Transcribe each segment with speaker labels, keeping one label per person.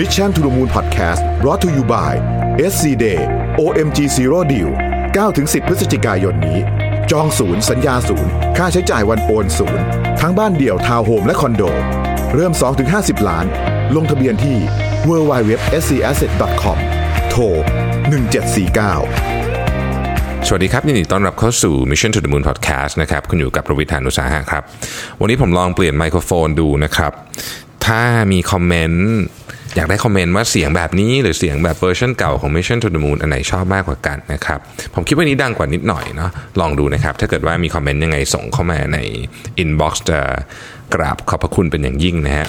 Speaker 1: Mission to the Moon Podcast brought to you by SC Day OMG Zero Deal 9-10 พฤศจิกายนนี้ จองศูนย์สัญญาศูนย์ ค่าใช้จ่ายวันโอนศูนย์ ทั้งบ้านเดี่ยวทาวน์โฮมและคอนโด เริ่ม 2-50 ล้าน ลงทะเบียนที่ www.scasset.com โทร 1749
Speaker 2: สวัสดีครับ ยินดีต้อนรับเข้าสู่ Mission to the Moon Podcast นะครับ คุณอยู่กับประวิทยานุสาหะครับ วันนี้ผมลองเปลี่ยนไมโครโฟนดูนะครับ ถ้ามีคอมเมนต์ อยากได้คอมเมนต์ว่าเสียงแบบนี้ หรือเสียงแบบเวอร์ชันเก่าของ Mission to the Moon อันไหนชอบมากกว่ากันนะครับ ผมคิดว่านี้ดังกว่านิดหน่อยเนาะลองดูนะครับ ถ้าเกิดว่ามีคอมเมนต์ยังไงส่งเข้ามาใน Inbox จะกราบขอบพระคุณเป็นอย่างยิ่งนะฮะ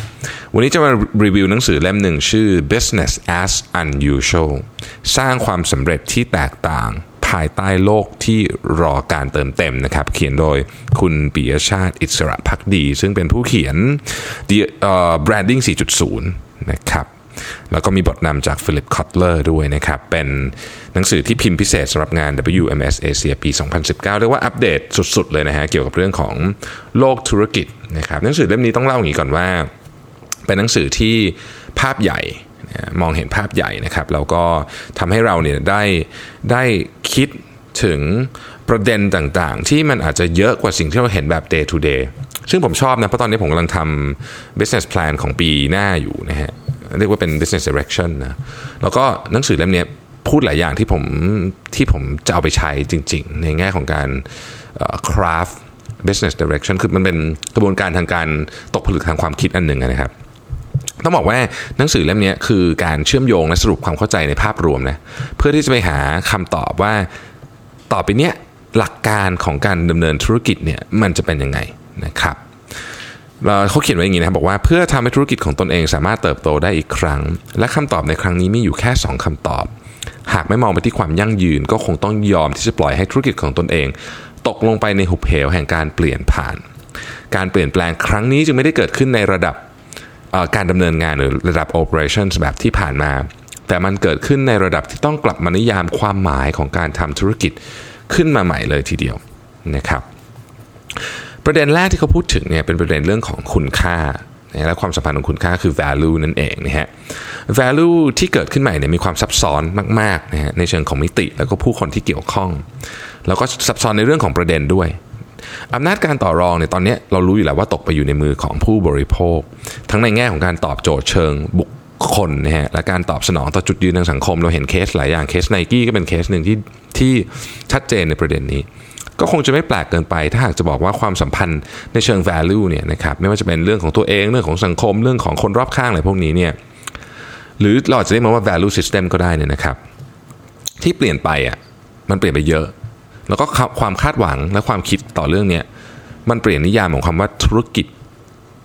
Speaker 2: วันนี้จะมารีวิวหนังสือเล่มหนึ่งชื่อ Business as Unusual สร้างความสำเร็จที่แตกต่างภายใต้โลกที่รอการเติมเต็มนะครับ เขียนโดยคุณปิยะชาติอิศรภักดี ซึ่งเป็นผู้เขียน The uh, Branding 4.0 นะครับ แล้วก็มีบทนำจากฟิลิปคอตเลอร์ด้วยนะครับ เป็นหนังสือที่พิมพ์พิเศษสำหรับงาน WMS Asia ปี 2019 เรียกว่าอัปเดตสุด ๆ เลยนะฮะ เกี่ยวกับเรื่องของโลกธุรกิจนะครับ หนังสือเล่มนี้ต้องเล่าอย่างนี้ก่อนว่า เป็นหนังสือที่ภาพใหญ่มองเห็นภาพใหญ่นะครับแล้วก็ทำให้เราเนี่ยได้ได้คิดถึงประเด็นต่างๆ ที่มันอาจจะเยอะกว่าสิ่งที่เราเห็นแบบ day to day ซึ่งผมชอบนะ เพราะตอนนี้ผมกำลังทำ business plan ของปีหน้าอยู่นะฮะ เรียกว่าเป็น business direction นะแล้วก็หนังสือเล่มนี้พูดหลายอย่างที่ผมที่ผมจะเอาไปใช้จริง ๆ ในแง่ของการ craft business direction คือมันเป็นกระบวนการทางการตกผลึกทางความคิดอันหนึ่งนะครับ ต้องบอกว่าหนังสือเล่มนี้คือการเชื่อมโยงและสรุปความเข้าใจในภาพรวมนะเพื่อที่จะไปหาคำตอบว่าต่อไปเนี้ยหลักการของการดำเนินธุรกิจเนี่ยมันจะเป็นยังไงนะครับ เขาเขียนไว้อย่างนี้นะครับบอกว่าเพื่อทำให้ธุรกิจของตนเองสามารถเติบโตได้อีกครั้ง และคำตอบในครั้งนี้มีอยู่แค่ 2คำตอบ หากไม่มองไปที่ความยั่งยืน ก็คงต้องยอมที่จะปล่อยให้ธุรกิจของตนเอง ตกลงไปในหุบเหวแห่งการเปลี่ยนผ่าน การเปลี่ยนแปลงครั้งนี้จึงไม่ได้เกิดขึ้นในระดับการดำเนินงานหรือระดับ operations แบบที่ผ่านมา แต่มันเกิดขึ้นในระดับที่ต้องกลับมานิยามความหมายของการทำธุรกิจขึ้นมาใหม่เลยทีเดียวนะครับ ประเด็นแรกที่เขาพูดถึงเนี่ยเป็นประเด็นเรื่องของคุณค่าและความสัมพันธ์ของคุณค่าคือ value นั่นเองนะฮะ value ที่เกิดขึ้นใหม่เนี่ยมีความซับซ้อนมากๆนะฮะในเชิงของมิติแล้วก็ผู้คนที่เกี่ยวข้อง แล้วก็ซับซ้อนในเรื่องของประเด็นด้วยอำนาจการต่อรองเนี่ยตอนนี้เรารู้อยู่แล้วว่าตกไปอยู่ในมือของผู้บริโภค ทั้งในแง่ของการตอบโจทย์เชิงบุคคลนะฮะและการตอบสนองต่อจุดยืนทางสังคม เราเห็นเคสหลายอย่างเคสไนกี้ก็เป็นเคสหนึ่งที่ที่ชัดเจนในประเด็นนี้ ก็คงจะไม่แปลกเกินไป ถ้าหากจะบอกว่าความสัมพันธ์ในเชิง value เนี่ยนะครับไม่ว่าจะเป็นเรื่องของตัวเองเรื่องของสังคมเรื่องของคนรอบข้างอะไรพวกนี้เนี่ยหรือเราอาจจะเรียกมันว่า value system ก็ได้เนี่ยนะครับ ที่เปลี่ยนไปอะมันเปลี่ยนไปเยอะ แล้วก็ความคาดหวังและความคิดต่อเรื่องเนี้มันเปลี่ยนนิยามของคำว่าธุรกิจ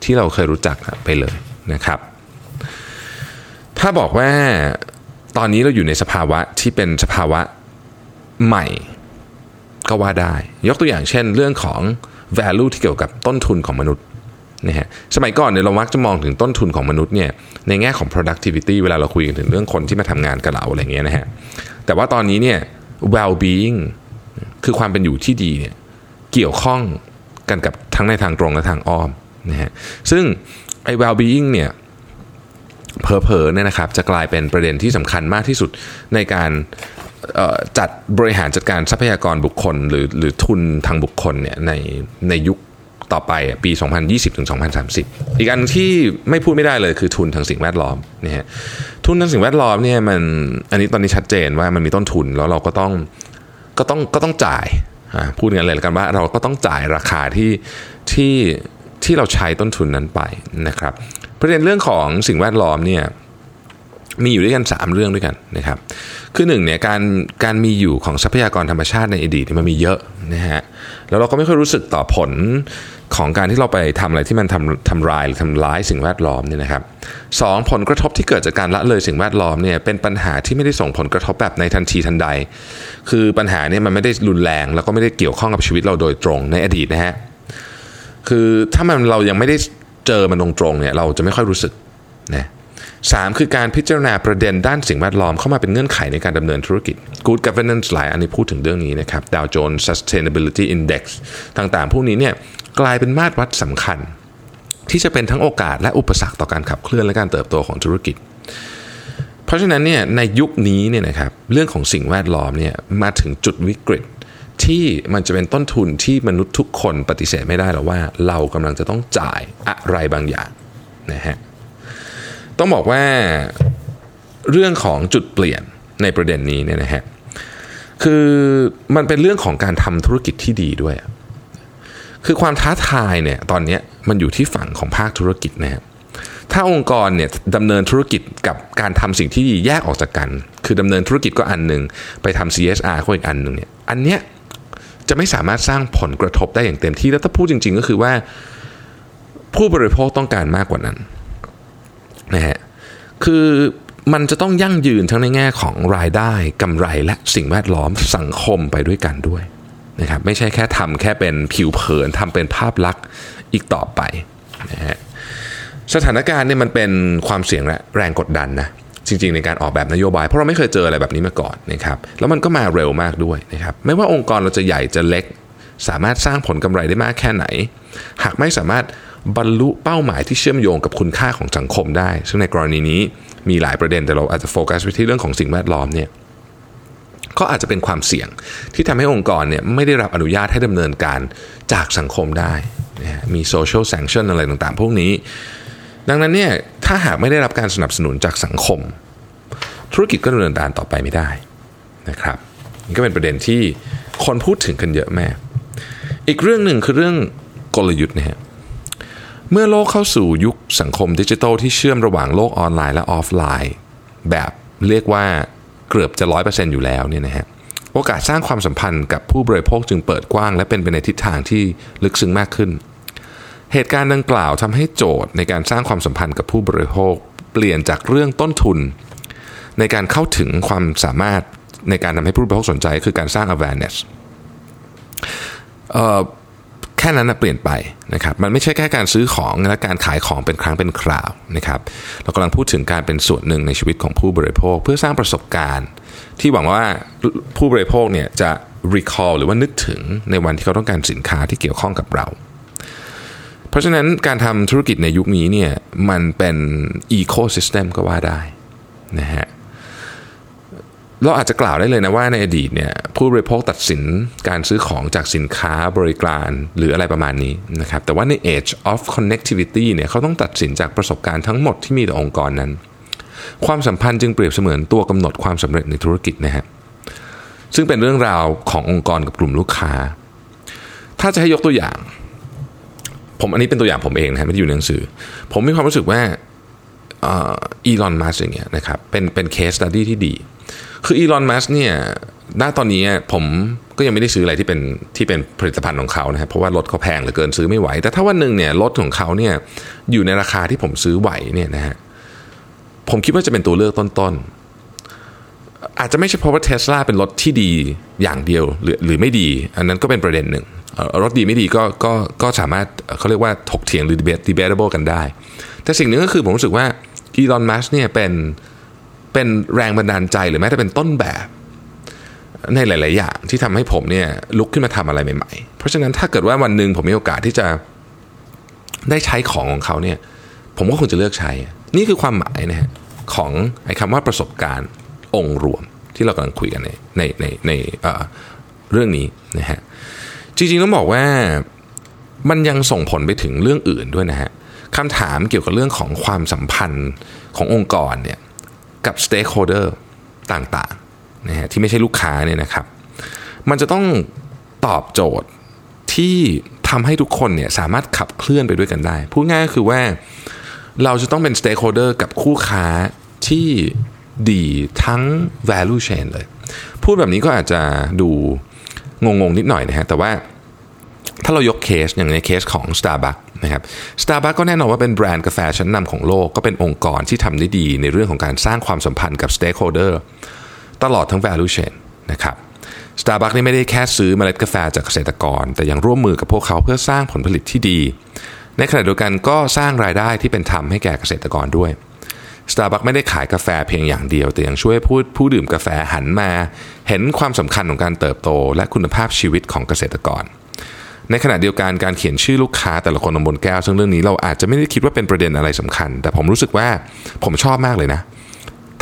Speaker 2: ที่เราเคยรู้จักไปเลยนะครับ ถ้าบอกว่าตอนนี้เราอยู่ในสภาวะที่เป็นสภาวะใหม่ ก็ว่าได้ ยกตัวอย่างเช่น เรื่องของ value ที่เกี่ยวกับต้นทุนของมนุษย์นะฮะสมัยก่อนเนี่ยเรามักจะมองถึงต้นทุนของมนุษย์เนี่ยในแง่ของ productivity เวลาเราคุยกันถึงเรื่องคนที่มาทำงานกับเราอะไรเงี้ยนะฮะแต่ว่าตอนนี้เนี่ย well being คือความเป็นอยู่ที่ดีเนี่ยเกี่ยวข้องกันกับทั้งในทางตรงและทางอ้อมนะฮะซึ่งไอ้ well being เนี่ยเพอๆเนี่ยนะครับจะกลายเป็นประเด็นที่สำคัญมากที่สุดในการ จัดบริหารจัดการทรัพยากรบุคคล หรือหรือทุนทางบุคคลเนี่ยในในยุคต่อไปปี 2020 ถึง 2030 อีกอันที่ไม่พูดไม่ได้เลยคือทุนทางสิ่งแวดล้อมนะฮะทุนทางสิ่งแวดล้อมเนี่ยมันอันนี้ตอนนี้ชัดเจนว่ามันมีต้นทุนแล้วเราก็ต้องก็ต้องก็ต้องจ่ายพูดกันเลยแล้วกันว่าเราก็ต้องจ่ายราคาที่ที่ที่เราใช้ต้นทุนนั้นไปนะครับประเด็นเรื่องของสิ่งแวดล้อมเนี่ยมีอยู่ด้วยกัน 3 เรื่องด้วยกันนะครับ คือหนึ่งเนี่ยการการมีอยู่ของทรัพยากรธรรมชาติในอดีตมันมีเยอะนะฮะแล้วเราก็ไม่ค่อยรู้สึกต่อผลของการที่เราไปทำอะไรที่มันทำทำลายหรือทำร้ายสิ่งแวดล้อมเนี่ยนะครับสองผลกระทบที่เกิดจากการละเลยสิ่งแวดล้อมเนี่ยเป็นปัญหาที่ไม่ได้ส่งผลกระทบแบบในทันทีทันใด คือปัญหาเนี่ยมันไม่ได้รุนแรง แล้วก็ไม่ได้เกี่ยวข้องกับชีวิตเราโดยตรงในอดีตนะฮะคือถ้ามันเรายังไม่ได้เจอมันตรงๆเนี่ยเราจะไม่ค่อยรู้สึกนะ สามคือการพิจารณาประเด็นด้านสิ่งแวดล้อมเข้ามาเป็นเงื่อนไขในการดำเนินธุรกิจ Good Governance หลายอันนี้พูดถึงเรื่องนี้นะครับ Dow Jones Sustainability Index ต่างๆ พวกนี้เนี่ยกลายเป็นมาตรวัดสำคัญ ที่จะเป็นทั้งโอกาสและอุปสรรคต่อการขับเคลื่อนและการเติบโตของธุรกิจ เพราะฉะนั้นเนี่ยในยุคนี้เนี่ยนะครับเรื่องของสิ่งแวดล้อมเนี่ยมาถึงจุดวิกฤตที่มันจะเป็นต้นทุนที่มนุษย์ทุกคนปฏิเสธไม่ได้หรอกว่า เรากำลังจะต้องจ่ายอะไรบางอย่างนะฮะ ต้องบอกว่าเรื่องของจุดเปลี่ยนในประเด็นนี้เนี่ยนะฮะคือมันเป็นเรื่องของการทำธุรกิจที่ดีด้วย คือความท้าทายเนี่ยตอนนี้มันอยู่ที่ฝั่งของภาคธุรกิจนะครับถ้าองค์กรเนี่ยดำเนินธุรกิจกับการทำสิ่งที่ดีแยกออกจากกัน คือดำเนินธุรกิจก็อันหนึ่งไปทำ CSR ก็อีกอันหนึ่งเนี่ยอันเนี้ยจะไม่สามารถสร้างผลกระทบได้อย่างเต็มที่แล้วถ้าพูดจริง ๆ ก็คือว่า ผู้บริโภคต้องการมากกว่านั้น นะฮะคือมันจะต้องยั่งยืนทั้งในแง่ของรายได้กำไรและสิ่งแวดล้อมสังคมไปด้วยกันด้วยนะครับไม่ใช่แค่ทำแค่เป็นผิวเผินทำเป็นภาพลักษณ์อีกต่อไปนะฮะสถานการณ์เนี่ยมันเป็นความเสี่ยงและแรงกดดันนะจริงๆในการออกแบบนโยบาย เพราะเราไม่เคยเจออะไรแบบนี้มาก่อนนะครับแล้วมันก็มาเร็วมากด้วยนะครับไม่ว่าองค์กรเราจะใหญ่จะเล็ก สามารถสร้างผลกำไรได้มากแค่ไหน หากไม่สามารถบรรลุเป้าหมายที่เชื่อมโยงกับคุณค่าของสังคมได้ ซึ่งในกรณีนี้มีหลายประเด็นแต่เราอาจจะโฟกัสไปที่เรื่องของสิ่งแวดล้อมเนี่ยก็อาจจะเป็นความเสี่ยงที่ทำให้องค์กรเนี่ยไม่ได้รับอนุญาตให้ดำเนินการจากสังคมได้มีโซเชียลแซงชั่นอะไรต่างๆ พวกนี้ ดังนั้นเนี่ยถ้าหากไม่ได้รับการสนับสนุนจากสังคม ธุรกิจก็ดำเนินการต่อไปไม่ได้นะครับนี่ก็เป็นประเด็นที่คนพูดถึงกันเยอะแม่ อีกเรื่องหนึ่งคือเรื่องกลยุทธ์นะฮะเมื่อโลกเข้าสู่ยุคสังคมดิจิทัลที่เชื่อมระหว่างโลกออนไลน์และออฟไลน์ แบบเรียกว่าเกือบจะร้อยเปอร์เซ็นต์อยู่แล้วเนี่ยนะฮะโอกาสสร้างความสัมพันธ์กับผู้บริโภคจึงเปิดกว้าง และเป็นไปในทิศทางที่ลึกซึ้งมากขึ้น เหตุการณ์ดังกล่าวทำให้โจทย์ในการสร้างความสัมพันธ์กับผู้บริโภค เปลี่ยนจากเรื่องต้นทุน ในการเข้าถึงความสามารถในการทำให้ผู้บริโภคสนใจ คือการสร้าง awareness แค่นั้นนะเปลี่ยนไปนะครับมันไม่ใช่แค่การซื้อของและการขายของเป็นครั้งเป็นคราวนะครับเรากำลังพูดถึงการเป็นส่วนหนึ่งในชีวิตของผู้บริโภค เพื่อสร้างประสบการณ์ ที่หวังว่าผู้บริโภคเนี่ยจะ recall หรือว่านึกถึงในวันที่เขาต้องการสินค้าที่เกี่ยวข้องกับเราเพราะฉะนั้นการทำธุรกิจในยุคนี้เนี่ยมันเป็น ecosystem ก็ว่าได้นะฮะ เราอาจจะกล่าวได้เลยนะว่าในอดีตเนี่ยผู้บริโภคตัดสินการซื้อของจากสินค้าบริการหรืออะไรประมาณนี้นะครับแต่ว่าใน age of connectivity เนี่ยเขาต้องตัดสินจากประสบการณ์ทั้งหมดที่มีต่อองค์กรนั้น ความสัมพันธ์จึงเปรียบเสมือนตัวกำหนดความสำเร็จในธุรกิจนะฮะซึ่งเป็นเรื่องราวขององค์กรกับกลุ่มลูกค้า ถ้าจะให้ยกตัวอย่าง ผมอันนี้เป็นตัวอย่างผมเองนะไม่ได้อยู่ในหนังสือ ผมมีความรู้สึกว่าอีลอนมัสอย่างเงี้ยนะครับเป็นเป็นเคสตัดดี้ที่ดี คืออีลอนมัสเนี่ยณตอนนี้ผมก็ยังไม่ได้ซื้ออะไรที่เป็นที่เป็นผลิตภัณฑ์ของเขานะครับเพราะว่ารถเขาแพงเหลือเกินซื้อไม่ไหว แต่ถ้าวันหนึ่งเนี่ยรถของเขาเนี่ยอยู่ในราคาที่ผมซื้อไหวเนี่ยนะฮะผมคิดว่าจะเป็นตัวเลือกต้นๆ อาจจะไม่ใช่เพราะว่าเทสลาเป็นรถที่ดีอย่างเดียวหรือหรือไม่ดี อันนั้นก็เป็นประเด็นหนึ่งรถดีไม่ดีก็ก็ก็สามารถเขาเรียกว่าถกเถียงหรือ debatable กันได้ แต่สิ่งหนึ่งก็คือผมรู้สึกว่าอีลอนมัสเนี่ยเป็น เป็นแรงบันดาลใจหรือแม้แต่เป็นต้นแบบ ในหลาย ๆ อย่างที่ทำให้ผมเนี่ยลุกขึ้นมาทำอะไรใหม่ ๆ เพราะฉะนั้นถ้าเกิดว่าวันหนึ่งผมมีโอกาสที่จะได้ใช้ของของเขาเนี่ย ผมก็คงจะเลือกใช้ นี่คือความหมายนะฮะของไอ้คำว่าประสบการณ์องค์รวมที่เรากำลังคุยกันในในในในเเรื่องนี้นะฮะจริงๆต้องบอกว่ามันยังส่งผลไปถึงเรื่องอื่นด้วยนะฮะคำถามเกี่ยวกับเรื่องของความสัมพันธ์ขององค์กรเนี่ย กับสเต็กโฮเดอร์ต่างๆนะฮะที่ไม่ใช่ลูกค้าเนี่ยนะครับ มันจะต้องตอบโจทย์ที่ทำให้ทุกคนเนี่ยสามารถขับเคลื่อนไปด้วยกันได้ พูดง่ายก็คือว่าเราจะต้องเป็น stakeholder กับคู่ค้าที่ดีทั้ง value chain เลย พูดแบบนี้ก็อาจจะดูงงๆนิดหน่อยนะฮะแต่ว่า ถ้าเรายกเคสอย่างในเคสของ Starbucks นะครับ Starbucks ก็แน่นอนว่าเป็นแบรนด์กาแฟชั้นนำของโลก ก็เป็นองค์กรที่ทำได้ดีในเรื่องของการสร้างความสัมพันธ์กับ stakeholder ตลอดทั้ง value chain นะครับ Starbucks นี่ไม่ได้แค่ซื้อเมล็ดกาแฟจากเกษตรกร แต่ยังร่วมมือกับพวกเขาเพื่อสร้างผลผลิตที่ดี ในขณะเดียวกันก็สร้างรายได้ที่เป็นธรรมให้แก่เกษตรกรด้วย Starbucks ไม่ได้ขายกาแฟเพียงอย่างเดียว แต่ยังช่วยผู้ผู้ดื่มกาแฟหันมา เห็นความสำคัญของการเติบโต และคุณภาพชีวิตของเกษตรกร ในขณะเดียวกันการเขียนชื่อลูกค้าแต่ละคนบนแก้ว ซึ่งเรื่องนี้เราอาจจะไม่ได้คิดว่าเป็นประเด็นอะไรสำคัญ แต่ผมรู้สึกว่าผมชอบมากเลยนะ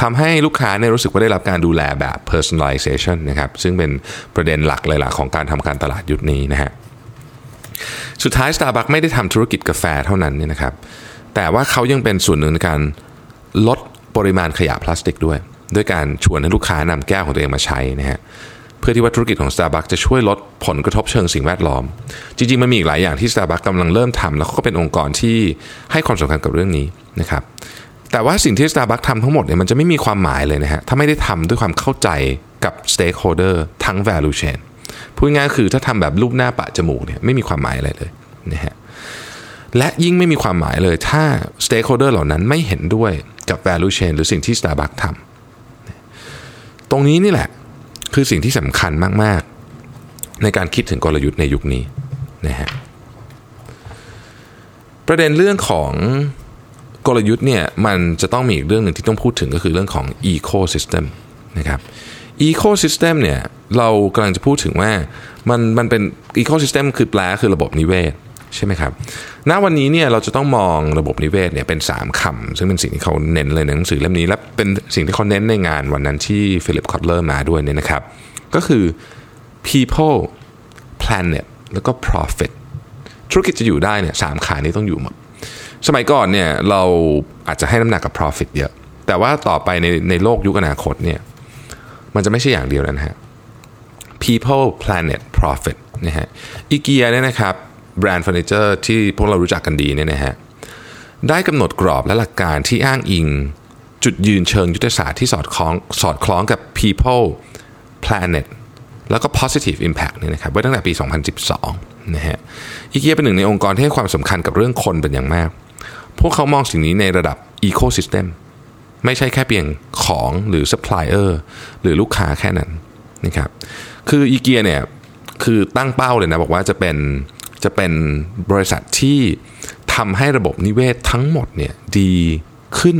Speaker 2: ทำให้ลูกค้าเนี่ยรู้สึกว่าได้รับการดูแลแบบ personalization นะครับซึ่งเป็นประเด็นหลักเลยล่ะของการทำการตลาดยุคนี้นะฮะสุดท้าย Starbucks ไม่ได้ทำธุรกิจกาแฟเท่านั้นเนี่ยนะครับแต่ว่าเขายังเป็นส่วนหนึ่งในการลดปริมาณขยะพลาสติกด้วย ด้วยการชวนให้ลูกค้านำแก้วของตัวเองมาใช้นะฮะ เพื่อที่ว่าธุรกิจของ Starbucks จะช่วยลดผลกระทบเชิงสิ่งแวดล้อม จริงๆ มันมีอีกหลายอย่างที่ Starbucks กำลังเริ่มทำแล้วเขาก็เป็นองค์กรที่ให้ความสำคัญกับเรื่องนี้นะครับแต่ว่าสิ่งที่ Starbucks ทำทั้งหมดเนี่ยมันจะไม่มีความหมายเลยนะฮะถ้าไม่ได้ทำด้วยความเข้าใจกับ stakeholder ทั้ง value chain พูดง่ายๆคือถ้าทำแบบรูปหน้าปะจมูกเนี่ยไม่มีความหมายอะไรเลยนะฮะและยิ่งไม่มีความหมายเลยถ้า stakeholder เหล่านั้นไม่เห็นด้วยกับ value chain หรือสิ่งที่ Starbucks ทำตรงนี้นี่แหละ คือสิ่งที่สำคัญมาก ๆ ในการคิดถึงกลยุทธ์ในยุคนี้นะฮะประเด็นเรื่องของกลยุทธ์เนี่ยมันจะต้องมีอีกเรื่องหนึ่งที่ต้องพูดถึงก็คือเรื่องของ ecosystem นะครับ ecosystem เนี่ยเรากำลังจะพูดถึงว่ามันมันเป็น ecosystem คือแปลคือระบบนิเวศ ใช่ไหมครับ ณ วันนี้เนี่ยเราจะต้องมองระบบนิเวศเนี่ยเป็น 3คำซึ่งเป็นสิ่งที่เขาเน้นเลยในหนังสือเล่มนี้ และเป็นสิ่งที่เขาเน้นในงานวันนั้นที่ฟิลิปคอตเลอร์มาด้วยเนี่ยนะครับ ก็คือ people planet แล้วก็ profit ธุรกิจจะอยู่ได้เนี่ยสามขานี้ต้องอยู่หมด สมัยก่อนเนี่ยเราอาจจะให้น้ำหนักกับ profit เยอะ แต่ว่าต่อไปในในโลกยุคอนาคตเนี่ยมันจะไม่ใช่อย่างเดียวแล้วนะฮะ people planet profit นะฮะอีเกียเนี่ยนะครับ แบรนด์เฟอร์นิเจอร์ที่พวกเรารู้จักกันดีเนี่ยนะฮะได้กำหนดกรอบและหลักการที่อ้างอิง จุดยืนเชิงยุทธศาสตร์ที่สอดคล้องสอดคล้องกับ people planet แล้วก็ positive impact เนี่ยนะครับไว้ตั้งแต่ปี 2012 นะฮะอีเกียเป็นหนึ่งในองค์กรที่ให้ความสำคัญกับเรื่องคนเป็นอย่างมาก พวกเขามองสิ่งนี้ในระดับ ecosystem ไม่ใช่แค่เพียงของหรือ supplier หรือลูกค้าแค่นั้นนะครับคืออีเกียเนี่ยคือตั้งเป้าเลยนะบอกว่าจะเป็น จะเป็นบริษัทที่ทำให้ระบบนิเวศทั้งหมดเนี่ยดีขึ้น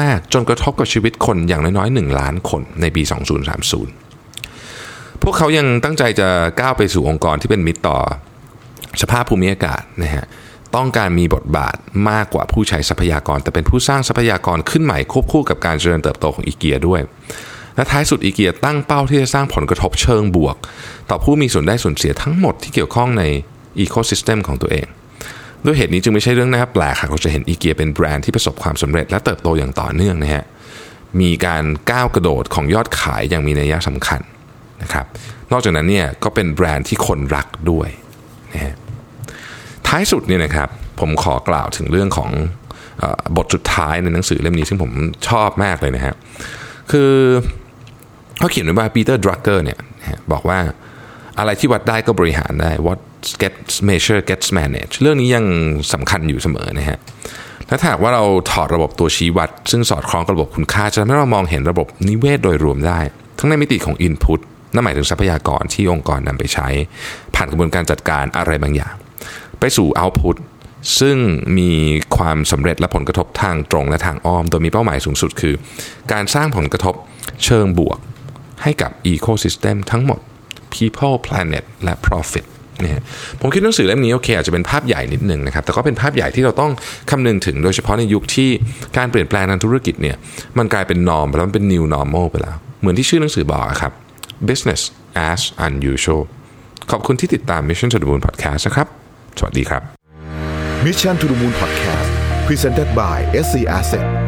Speaker 2: มาก ๆ จนกระทบกับชีวิตคนอย่างน้อยๆ 1 ล้านคนในปี 2030 พวกเขายังตั้งใจจะก้าวไปสู่องค์กรที่เป็นมิตรต่อ สภาพภูมิอากาศนะฮะต้องการมีบทบาทมากกว่าผู้ใช้ทรัพยากร แต่เป็นผู้สร้างทรัพยากรขึ้นใหม่ควบคู่กับการเจริญเติบโตของอีเกียด้วย และท้ายสุดอีเกียตั้งเป้าที่จะสร้างผลกระทบเชิงบวก ต่อผู้มีส่วนได้ส่วนเสียทั้งหมดที่เกี่ยวข้องใน ecosystem ของตัวเอง ด้วยเหตุนี้จึงไม่ใช่เรื่องน่าแปลกครับเราจะเห็นอีเกียเป็นแบรนด์ที่ประสบความสำเร็จและเติบโตอย่างต่อเนื่องนะฮะมีการก้าวกระโดดของยอดขายอย่างมีนัยสำคัญนะครับนอกจากนั้นเนี่ยก็เป็นแบรนด์ที่คนรักด้วยนะฮะท้ายสุดเนี่ยนะครับผมขอกล่าวถึงเรื่องของบทสุดท้ายในหนังสือเล่มนี้ซึ่งผมชอบมากเลยนะฮะ คือเขาเขียนไว้ว่าปีเตอร์ดรักเกอร์เนี่ยบอกว่าอะไรที่วัดได้ก็บริหารได้ what gets measure gets manage เรื่องนี้ยังสำคัญอยู่เสมอนะฮะและถ้าหากว่าเราถอดระบบตัวชี้วัด ซึ่งสอดคล้องกับระบบคุณค่า จะทำให้เรามองเห็นระบบนิเวศโดยรวมได้ ทั้งในมิติของ input นั่นหมายถึงทรัพยากรที่องค์กรนำไปใช้ ผ่านกระบวนการจัดการอะไรบางอย่าง ไปสู่ output ซึ่งมีความสำเร็จและผลกระทบทางตรงและทางอ้อม โดยมีเป้าหมายสูงสุดคือ การสร้างผลกระทบเชิงบวกให้กับ ecosystem ทั้งหมด people planet และ profit นี่ผมคิดหนังสือเล่มนี้โอเคอาจจะเป็นภาพใหญ่นิดนึงนะครับ แต่ก็เป็นภาพใหญ่ที่เราต้องคำนึงถึงโดยเฉพาะในยุคที่การเปลี่ยนแปลงทางธุรกิจเนี่ยมันกลายเป็น norm ไปแล้วมันเป็น new normal ไปแล้ว เหมือนที่ชื่อหนังสือบอกครับ business as unusual ขอบคุณที่ติดตาม Mission to the Moon Podcast นะครับ สวัสดีครับ
Speaker 1: Mission to the Moon Podcast Presented by SC Asset